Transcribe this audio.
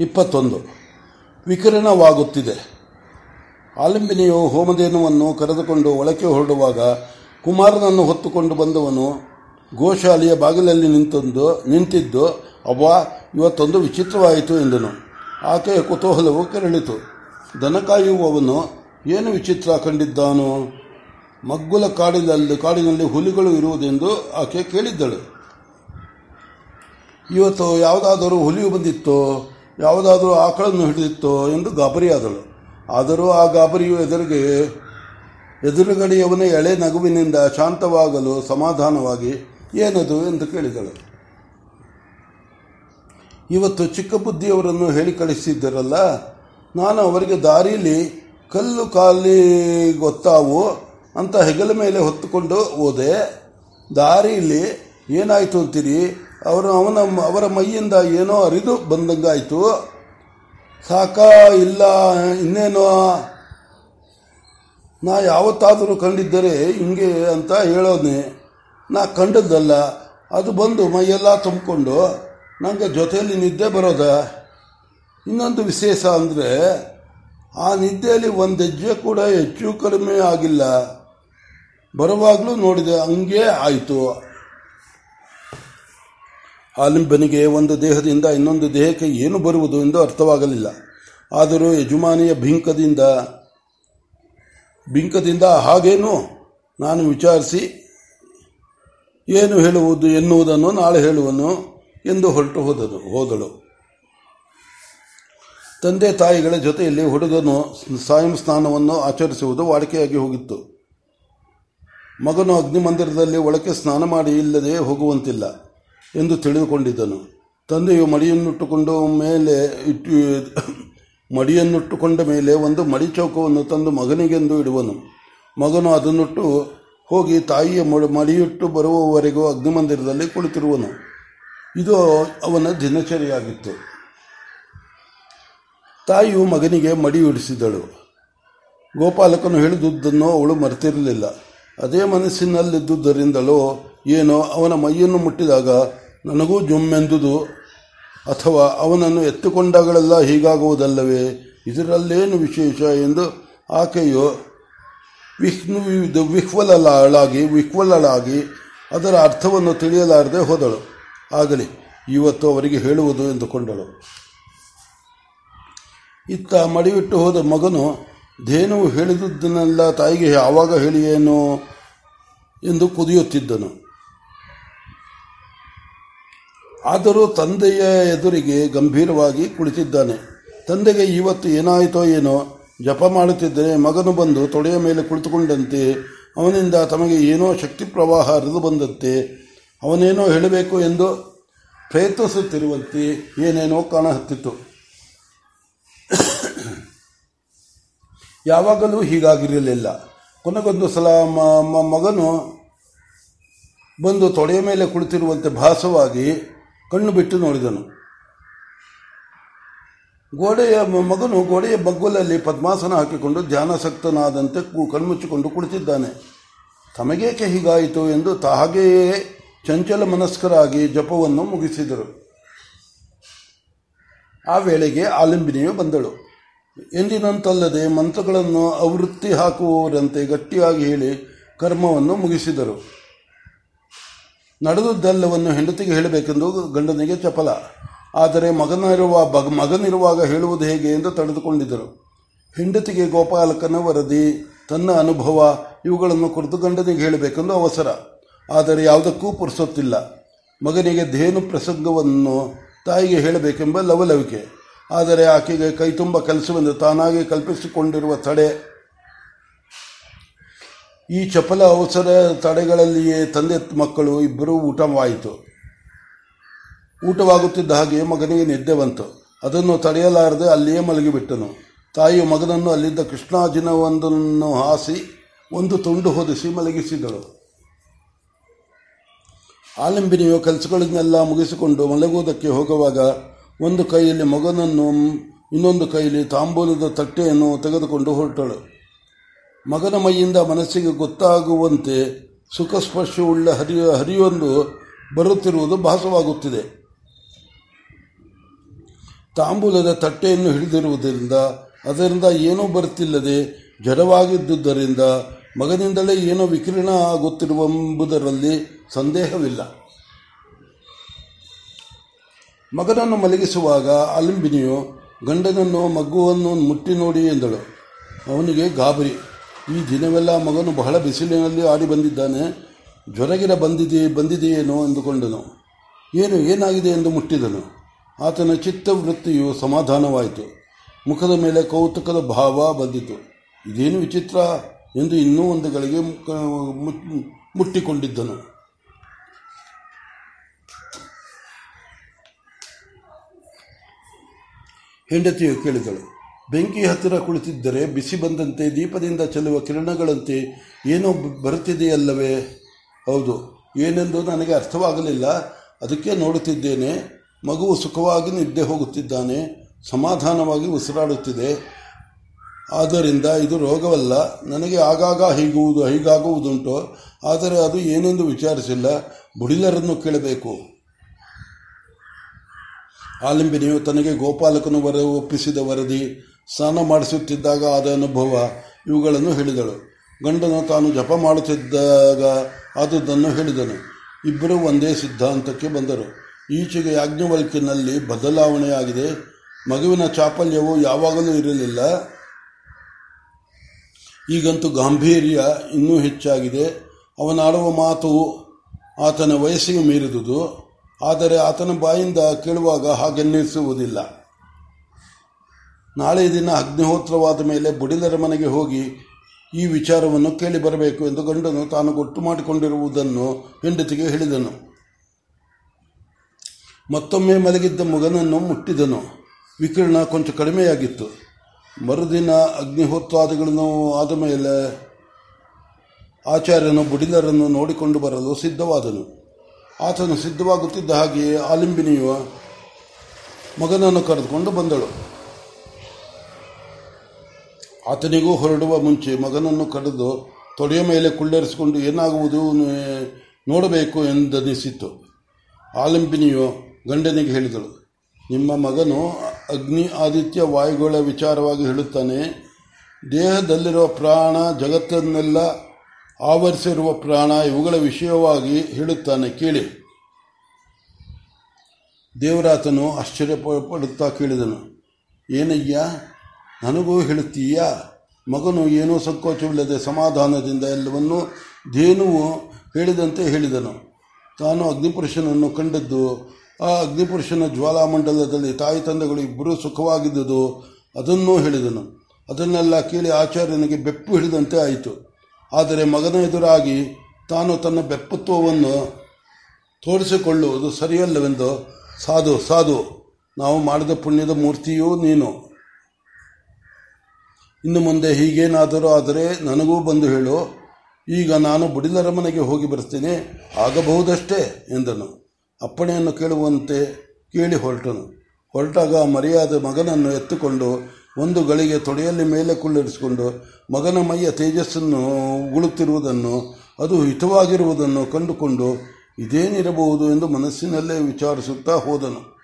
ಇಪ್ಪತ್ತೊಂದು. ವಿಕಿರಣವಾಗುತ್ತಿದೆ. ಆಲಿಂಬಿನಿಯು ಹೋಮಧೇನುವನ್ನು ಕರೆದುಕೊಂಡು ಒಳಕೆ ಹೊರಡುವಾಗ ಕುಮಾರನನ್ನು ಹೊತ್ತುಕೊಂಡು ಬಂದವನು ಗೋಶಾಲೆಯ ಬಾಗಿಲಲ್ಲಿ ನಿಂತಂದು, ನಿಂತಿದ್ದು, ಅವ್ವಾ, ಇವತ್ತೊಂದು ವಿಚಿತ್ರವಾಯಿತು ಎಂದನು. ಆಕೆಯ ಕುತೂಹಲವು ಕೆರಳಿತು. ದನ ಕಾಯುವವನು ಏನು ವಿಚಿತ್ರ ಕಂಡಿದ್ದಾನು? ಮಗ್ಗುಲ ಕಾಡಿನಲ್ಲಿ ಕಾಡಿನಲ್ಲಿ ಹುಲಿಗಳು ಇರುವುದೆಂದು ಆಕೆ ಕೇಳಿದ್ದಳು. ಇವತ್ತು ಯಾವುದಾದರೂ ಹುಲಿಯು ಬಂದಿತ್ತೋ? ಯಾವುದಾದರೂ ಆಕಳನ್ನು ಹಿಡಿದಿತ್ತೋ ಎಂದು ಗಾಬರಿಯಾದಳು. ಆದರೂ ಆ ಗಾಬರಿಯು ಎದುರಿಗೆ, ಎದುರುಗಡೆಯವನೇ ಎಳೆ ನಗುವಿನಿಂದ ಶಾಂತವಾಗಲು ಸಮಾಧಾನವಾಗಿ ಏನದು ಎಂದು ಕೇಳಿದಳು. ಇವತ್ತು ಚಿಕ್ಕ ಬುದ್ಧಿಯವರನ್ನು ಹೇಳಿ ಕಳಿಸಿದ್ದರಲ್ಲ, ನಾನು ಅವರಿಗೆ ದಾರಿಯಲ್ಲಿ ಕಲ್ಲು ಕಾಲಿ ಗೊತ್ತಾವು ಅಂತ ಹೆಗಲ ಮೇಲೆ ಹೊತ್ತುಕೊಂಡು ಹೋದೆ. ದಾರಿಯಲ್ಲಿ ಏನಾಯಿತು ಅಂತೀರಿ? ಅವರು ಅವನ ಅವರ ಮೈಯಿಂದ ಏನೋ ಅರಿದು ಬಂದಂಗಾಯಿತು. ಸಾಕಾ ಇಲ್ಲ, ಇನ್ನೇನೋ, ನಾ ಯಾವತ್ತಾದರೂ ಕಂಡಿದ್ದರೆ ಹಿಂಗೆ ಅಂತ ಹೇಳೋನೆ. ನಾ ಕಂಡದ್ದಲ್ಲ. ಅದು ಬಂದು ಮೈಯೆಲ್ಲ ತುಂಬಿಕೊಂಡು ನನಗೆ ಜೊತೆಯಲ್ಲಿ ನಿದ್ದೆ ಬರೋದ. ಇನ್ನೊಂದು ವಿಶೇಷ ಅಂದರೆ, ಆ ನಿದ್ದೆಯಲ್ಲಿ ಒಂದು ಹೆಜ್ಜೆ ಕೂಡ ಹೆಚ್ಚು ಕಡಿಮೆ ಆಗಿಲ್ಲ. ಬರುವಾಗಲೂ ನೋಡಿದೆ, ಹಂಗೆ ಆಯಿತು. ಆಲಿಂಬನಿಗೆ ಒಂದು ದೇಹದಿಂದ ಇನ್ನೊಂದು ದೇಹಕ್ಕೆ ಏನು ಬರುವುದು ಎಂದು ಅರ್ಥವಾಗಲಿಲ್ಲ. ಆದರೂ ಯಜಮಾನಿಯ ಬಿಂಕದಿಂದ ಬಿಂಕದಿಂದ ಹಾಗೇನು? ನಾನು ವಿಚಾರಿಸಿ ಏನು ಹೇಳುವುದು ಎನ್ನುವುದನ್ನು ನಾಳೆ ಹೇಳುವನು ಎಂದು ಹೊರಟು ಹೋದನು ಹೋದಳು. ತಂದೆ ತಾಯಿಗಳ ಜೊತೆಯಲ್ಲಿ ಹುಡುಗನು ಸಾಯಂ ಸ್ನಾನವನ್ನು ಆಚರಿಸುವುದು ವಾಡಿಕೆಯಾಗಿ ಹೋಗಿತ್ತು. ಮಗನು ಅಗ್ನಿಮಂದಿರದಲ್ಲಿ ಒಳಕ್ಕೆ ಸ್ನಾನ ಮಾಡಿ ಇಲ್ಲದೆ ಹೋಗುವಂತಿಲ್ಲ. ಎಂದು ತಿಳಿದುಕೊಂಡಿದ್ದನು. ತಂದೆಯು ಮಡಿಯನ್ನುಟ್ಟುಕೊಂಡು ಮೇಲೆ ಇಟ್ಟು, ಮಡಿಯನ್ನುಟ್ಟುಕೊಂಡ ಮೇಲೆ ಒಂದು ಮಡಿ ಚೌಕವನ್ನು ತಂದು ಮಗನಿಗೆಂದು ಇಡುವನು. ಮಗನು ಅದನ್ನುಟ್ಟು ಹೋಗಿ ತಾಯಿಯ ಮಡಿಯಿಟ್ಟು ಬರುವವರೆಗೂ ಅಗ್ನಿಮಂದಿರದಲ್ಲಿ ಕುಳಿತಿರುವನು. ಇದು ಅವನ ದಿನಚರಿಯಾಗಿತ್ತು. ತಾಯಿಯು ಮಗನಿಗೆ ಮಡಿ ಉಡಿಸಿದಳು. ಗೋಪಾಲಕನು ಹೇಳಿದುದನ್ನು ಅವಳು ಮರೆತಿರಲಿಲ್ಲ. ಅದೇ ಮನಸ್ಸಿನಲ್ಲಿದ್ದುದರಿಂದಲೋ ಏನೋ ಅವನ ಮೈಯನ್ನು ಮುಟ್ಟಿದಾಗ ನನಗೂ ಜುಮ್ಮೆಂದುದು, ಅಥವಾ ಅವನನ್ನು ಎತ್ತುಕೊಂಡಾಗಳೆಲ್ಲ ಹೀಗಾಗುವುದಲ್ಲವೇ? ಇದರಲ್ಲೇನು ವಿಶೇಷ ಎಂದು ಆಕೆಯು ವಿಷ್ಣು ವಿಹ್ವಲಳಾಗಿ ವಿಹ್ವಲಳಾಗಿ ಅದರ ಅರ್ಥವನ್ನು ತಿಳಿಯಲಾರದೆ ಹೋದಳು. ಆಗಲಿ, ಇವತ್ತು ಅವರಿಗೆ ಹೇಳುವುದು ಎಂದುಕೊಂಡಳು. ಇತ್ತ ಮಡಿವಿಟ್ಟು ಹೋದ ಮಗನು, ಧೇನು ಹೇಳಿದುದನ್ನೆಲ್ಲ ತಾಯಿಗೆ ಯಾವಾಗ ಹೇಳಿಯೇನು? ಎಂದು ಕುದಿಯುತ್ತಿದ್ದನು. ಆದರೂ ತಂದೆಯ ಎದುರಿಗೆ ಗಂಭೀರವಾಗಿ ಕುಳಿತಿದ್ದಾನೆ. ತಂದೆಗೆ ಇವತ್ತು ಏನಾಯಿತೋ ಏನೋ, ಜಪ ಮಾಡುತ್ತಿದ್ದರೆ ಮಗನು ಬಂದು ತೊಡೆಯ ಮೇಲೆ ಕುಳಿತುಕೊಂಡಂತೆ, ಅವನಿಂದ ತಮಗೆ ಏನೋ ಶಕ್ತಿ ಪ್ರವಾಹ ಹರಿದು ಬಂದಂತೆ, ಅವನೇನೋ ಹೇಳಬೇಕು ಎಂದು ಪ್ರಯತ್ನಿಸುತ್ತಿರುವಂತೆ ಏನೇನೋ ಕಾಣಹತ್ತಿತ್ತು. ಯಾವಾಗಲೂ ಹೀಗಾಗಿರಲಿಲ್ಲ. ಕೊನೆಗೊಂದು ಸಲ ಮಗನು ಬಂದು ತೊಡೆಯ ಮೇಲೆ ಕುಳಿತಿರುವಂತೆ ಭಾಸವಾಗಿ ಕಣ್ಣು ಬಿಟ್ಟು ನೋಡಿದನು. ಗೋಡೆಯ ಮಗನು ಗೋಡೆಯ ಬಗ್ಗುಲಲ್ಲಿ ಪದ್ಮಾಸನ ಹಾಕಿಕೊಂಡು ಧ್ಯಾನಾಸಕ್ತನಾದಂತೆ ಕಣ್ಮುಚ್ಚಿಕೊಂಡು ಕುಳಿತಿದ್ದಾನೆ. ತಮಗೇಕೆ ಹೀಗಾಯಿತು ಎಂದು ತಾಗೆಯೇ ಚಂಚಲ ಮನಸ್ಕರಾಗಿ ಜಪವನ್ನು ಮುಗಿಸಿದರು. ಆ ವೇಳೆಗೆ ಆಲಿಂಬಿನಿಯು ಬಂದಳು. ಎಂದಿನಂತಲ್ಲದೆ ಮಂತ್ರಗಳನ್ನು ಆವೃತ್ತಿ ಹಾಕುವವರಂತೆ ಗಟ್ಟಿಯಾಗಿ ಹೇಳಿ ಕರ್ಮವನ್ನು ಮುಗಿಸಿದರು. ನಡೆದುದೆಲ್ಲವನ್ನು ಹೆಂಡತಿಗೆ ಹೇಳಬೇಕೆಂದು ಗಂಡನಿಗೆ ಚಪಲ. ಆದರೆ ಮಗನಿರುವ ಮಗನಿರುವಾಗ ಹೇಳುವುದು ಹೇಗೆ ಎಂದು ತಡೆದುಕೊಂಡಿದ್ದರು. ಹೆಂಡತಿಗೆ ಗೋಪಾಲಕನ ವರದಿ, ತನ್ನ ಅನುಭವ, ಇವುಗಳನ್ನು ಕುರಿತು ಗಂಡನಿಗೆ ಹೇಳಬೇಕೆಂದು ಅವಸರ. ಆದರೆ ಯಾವುದಕ್ಕೂ ಪುರುಸೊತ್ತಿಲ್ಲ. ಮಗನಿಗೆ ಧೇನು ಪ್ರಸಂಗವನ್ನು ತಾಯಿಗೆ ಹೇಳಬೇಕೆಂಬ ಲವಲವಿಕೆ. ಆದರೆ ಆಕೆಗೆ ಕೈತುಂಬ ಕೆಲಸವೆಂದು ತಾನಾಗಿ ಕಲ್ಪಿಸಿಕೊಂಡಿರುವ ತಡೆ ಈ ಚಪಲ ಅವಸರ ತಡೆಗಳಲ್ಲಿಯೇ ತಂದೆ ಮಕ್ಕಳು ಇಬ್ಬರೂ ಊಟವಾಯಿತು. ಊಟವಾಗುತ್ತಿದ್ದ ಹಾಗೆ ಮಗನಿಗೆ ನಿದ್ದೆ ಬಂತು. ಅದನ್ನು ತಡೆಯಲಾರದೆ ಅಲ್ಲಿಯೇ ಮಲಗಿಬಿಟ್ಟನು. ತಾಯಿಯು ಮಗನನ್ನು ಅಲ್ಲಿದ್ದ ಕೃಷ್ಣಾಜಿನವೊಂದನ್ನು ಹಾಸಿ ಒಂದು ತುಂಡು ಹೊದಿಸಿ ಮಲಗಿಸಿದಳು. ಆಲಂಬಿನಿಯು ಕೆಲಸಗಳನ್ನೆಲ್ಲ ಮುಗಿಸಿಕೊಂಡು ಮಲಗುವುದಕ್ಕೆ ಹೋಗುವಾಗ ಒಂದು ಕೈಯಲ್ಲಿ ಮಗನನ್ನು, ಇನ್ನೊಂದು ಕೈಯಲ್ಲಿ ತಾಂಬೂಲದ ತಟ್ಟೆಯನ್ನು ತೆಗೆದುಕೊಂಡು ಹೊರಟಳು. ಮಗನ ಮೈಯಿಂದ ಮನಸ್ಸಿಗೆ ಗೊತ್ತಾಗುವಂತೆ ಸುಖಸ್ಪರ್ಶವುಳ್ಳ ಹರಿಯ ಹರಿಯೊಂದು ಬರುತ್ತಿರುವುದು ಭಾಸವಾಗುತ್ತಿದೆ. ತಾಂಬೂಲದ ತಟ್ಟೆಯನ್ನು ಹಿಡಿದಿರುವುದರಿಂದ ಅದರಿಂದ ಏನೂ ಬರುತ್ತಿಲ್ಲದೆ ಜಡವಾಗಿದ್ದುದರಿಂದ ಮಗನಿಂದಲೇ ಏನೋ ವಿಕಿರಣ ಆಗುತ್ತಿರುವೆಂಬುದರಲ್ಲಿ ಸಂದೇಹವಿಲ್ಲ. ಮಗನನ್ನು ಮಲಗಿಸುವಾಗ ಅಲಿಂಬಿನಿಯು ಗಂಡನನ್ನು ಮಗುವನ್ನು ಮುಟ್ಟಿ ನೋಡಿ ಎಂದಳು. ಅವನಿಗೆ ಗಾಬರಿ. ಈ ದಿನವೆಲ್ಲ ಮಗನು ಬಹಳ ಬಿಸಿಲಿನಲ್ಲಿ ಆಡಿ ಬಂದಿದ್ದಾನೆ. ಜ್ವರಗಿರ ಬಂದಿದೆ, ಬಂದಿದೆಯೇನೋ ಎಂದುಕೊಂಡನು. ಏನು, ಏನಾಗಿದೆ ಎಂದು ಮುಟ್ಟಿದನು. ಆತನ ಚಿತ್ತವೃತ್ತಿಯು ಸಮಾಧಾನವಾಯಿತು. ಮುಖದ ಮೇಲೆ ಕೌತುಕದ ಭಾವ ಬಂದಿತು. ಇದೇನು ವಿಚಿತ್ರ ಎಂದು ಇನ್ನೂ ಒಂದು ಗಳಿಗೆ ಮುಟ್ಟಿಕೊಂಡಿದ್ದನು. ಹೆಂಡತಿಯು ಕೇಳಿದಳು ಬೆಂಕಿ ಹತ್ತಿರ ಕುಳಿತಿದ್ದರೆ ಬಿಸಿ ಬಂದಂತೆ ದೀಪದಿಂದ ಚೆಲ್ಲುವ ಕಿರಣಗಳಂತೆ ಏನೋ ಬರುತ್ತಿದೆಯಲ್ಲವೇ? ಹೌದು. ಏನೆಂದು ನನಗೆ ಅರ್ಥವಾಗಲಿಲ್ಲ. ಅದಕ್ಕೆ ನೋಡುತ್ತಿದ್ದೇನೆ. ಮಗುವು ಸುಖವಾಗಿ ನಿದ್ದೆ ಹೋಗುತ್ತಿದ್ದಾನೆ. ಸಮಾಧಾನವಾಗಿ ಉಸಿರಾಡುತ್ತಿದೆ. ಆದ್ದರಿಂದ ಇದು ರೋಗವಲ್ಲ. ನನಗೆ ಆಗಾಗ ಹೀಗುವುದು, ಹೀಗಾಗುವುದುಂಟು. ಆದರೆ ಅದು ಏನೆಂದು ವಿಚಾರಿಸಿಲ್ಲ. ಬುಡಿಲರನ್ನು ಕೇಳಬೇಕು. ಆಲಿಂಬಿನಿಯು ತನಗೆ ಗೋಪಾಲಕನು ವರ ಒಪ್ಪಿಸಿದ ವರದಿ ಸ್ನಾನ ಮಾಡಿಸುತ್ತಿದ್ದಾಗ ಆದ ಅನುಭವ ಇವುಗಳನ್ನು ಹೇಳಿದಳು. ಗಂಡನು ತಾನು ಜಪ ಮಾಡುತ್ತಿದ್ದಾಗ ಆದುದನ್ನು ಹೇಳಿದನು. ಇಬ್ಬರು ಒಂದೇ ಸಿದ್ಧಾಂತಕ್ಕೆ ಬಂದರು. ಈಚೆಗೆ ಯಾಜ್ಞವಲ್ಕಿನಲ್ಲಿ ಬದಲಾವಣೆಯಾಗಿದೆ. ಮಗುವಿನ ಚಾಪಲ್ಯವು ಯಾವಾಗಲೂ ಇರಲಿಲ್ಲ. ಈಗಂತೂ ಗಾಂಭೀರ್ಯ ಇನ್ನೂ ಹೆಚ್ಚಾಗಿದೆ. ಅವನಾಡುವ ಮಾತು ಆತನ ವಯಸ್ಸಿಗೆ ಮೀರಿದುದು. ಆದರೆ ಆತನ ಬಾಯಿಂದ ಕೇಳುವಾಗ ಹಾಗೆನ್ನಿಸುವುದಿಲ್ಲ. ನಾಳೆ ದಿನ ಅಗ್ನಿಹೋತ್ರವಾದ ಮೇಲೆ ಬುಡಿಲರ ಮನೆಗೆ ಹೋಗಿ ಈ ವಿಚಾರವನ್ನು ಕೇಳಿ ಬರಬೇಕು ಎಂದು ಗಂಡನು ತಾನು ಗೊತ್ತು ಮಾಡಿಕೊಂಡಿರುವುದನ್ನು ಹೆಂಡತಿಗೆ ಹೇಳಿದನು. ಮತ್ತೊಮ್ಮೆ ಮಲಗಿದ್ದ ಮಗನನ್ನು ಮುಟ್ಟಿದನು. ವಿಕಿರಣ ಕೊಂಚ ಕಡಿಮೆಯಾಗಿತ್ತು. ಮರುದಿನ ಅಗ್ನಿಹೋತ್ರಾದಿಗಳನ್ನು ಆದ ಮೇಲೆ ಆಚಾರ್ಯನು ಬುಡಿಲರನ್ನು ನೋಡಿಕೊಂಡು ಬರಲು ಸಿದ್ಧವಾದನು. ಆತನು ಸಿದ್ಧವಾಗುತ್ತಿದ್ದ ಹಾಗೆಯೇ ಆಲಿಂಬಿನಿಯು ಮಗನನ್ನು ಕರೆದುಕೊಂಡು ಬಂದಳು. ಆತನಿಗೂ ಹೊರಡುವ ಮುಂಚೆ ಮಗನನ್ನು ಕರೆದು ತೊಡೆಯ ಮೇಲೆ ಕುಳ್ಳರಿಸಿಕೊಂಡು ಏನಾಗುವುದು ನೋಡಬೇಕು ಎಂದನಿಸಿತು. ಆಲಂಬಿನಿಯು ಗಂಡನಿಗೆ ಹೇಳಿದಳು, ನಿಮ್ಮ ಮಗನು ಅಗ್ನಿ ಆದಿತ್ಯ ವಾಯುಗಳ ವಿಚಾರವಾಗಿ ಹೇಳುತ್ತಾನೆ, ದೇಹದಲ್ಲಿರುವ ಪ್ರಾಣ ಜಗತ್ತನ್ನೆಲ್ಲ ಆವರಿಸಿರುವ ಪ್ರಾಣ ಇವುಗಳ ವಿಷಯವಾಗಿ ಹೇಳುತ್ತಾನೆ, ಕೇಳಿ. ದೇವರಾತನು ಆಶ್ಚರ್ಯ ಪಡುತ್ತಾ ಕೇಳಿದನು, ಏನಯ್ಯ ನನಗೂ ಹೇಳುತ್ತೀಯಾ, ಮಗನು ಏನೂ ಸಂಕೋಚವಿಲ್ಲದೆ ಸಮಾಧಾನದಿಂದ ಎಲ್ಲವನ್ನೂ ಧೇನುವು ಹೇಳಿದಂತೆ ಹೇಳಿದನು. ತಾನು ಅಗ್ನಿಪುರುಷನನ್ನು ಕಂಡದ್ದು, ಆ ಅಗ್ನಿಪುರುಷನ ಜ್ವಾಲಾಮಂಡಲದಲ್ಲಿ ತಾಯಿ ತಂದೆಗಳು ಇಬ್ಬರೂ ಸುಖವಾಗಿದ್ದುದು, ಅದನ್ನೂ ಹೇಳಿದನು. ಅದನ್ನೆಲ್ಲ ಕೇಳಿ ಆಚಾರ್ಯನಿಗೆ ಬೆಪ್ಪು ಹಿಡಿದಂತೆ ಆಯಿತು. ಆದರೆ ಮಗನ ಎದುರಾಗಿ ತಾನು ತನ್ನ ಬೆಪ್ಪತ್ವವನ್ನು ತೋರಿಸಿಕೊಳ್ಳುವುದು ಸರಿಯಲ್ಲವೆಂದು ಸಾಧು ಸಾಧು, ನಾವು ಮಾಡಿದ ಪುಣ್ಯದ ಮೂರ್ತಿಯೂ ನೀನು. ಇನ್ನು ಮುಂದೆ ಹೀಗೇನಾದರೂ ಆದರೆ ನನಗೂ ಬಂದು ಹೇಳು. ಈಗ ನಾನು ಬುಡಿಲರ ಮನೆಗೆ ಹೋಗಿ ಬರ್ತೇನೆ ಆಗಬಹುದಷ್ಟೇ ಎಂದನು. ಅಪ್ಪಣೆಯನ್ನು ಕೇಳುವಂತೆ ಕೇಳಿ ಹೊರಟನು. ಹೊರಟಾಗ ಮರೆಯಾದ ಮಗನನ್ನು ಎತ್ತುಕೊಂಡು ಒಂದು ಗಳಿಗೆ ತೊಡೆಯಲ್ಲಿ ಮೇಲೆ ಕುಳ್ಳಿರಿಸಿಕೊಂಡು ಮಗನ ಮೈಯ ತೇಜಸ್ಸನ್ನು ಉಗುಳುತ್ತಿರುವುದನ್ನು, ಅದು ಹಿತವಾಗಿರುವುದನ್ನು ಕಂಡುಕೊಂಡು ಇದೇನಿರಬಹುದು ಎಂದು ಮನಸ್ಸಿನಲ್ಲೇ ವಿಚಾರಿಸುತ್ತಾ ಹೋದನು.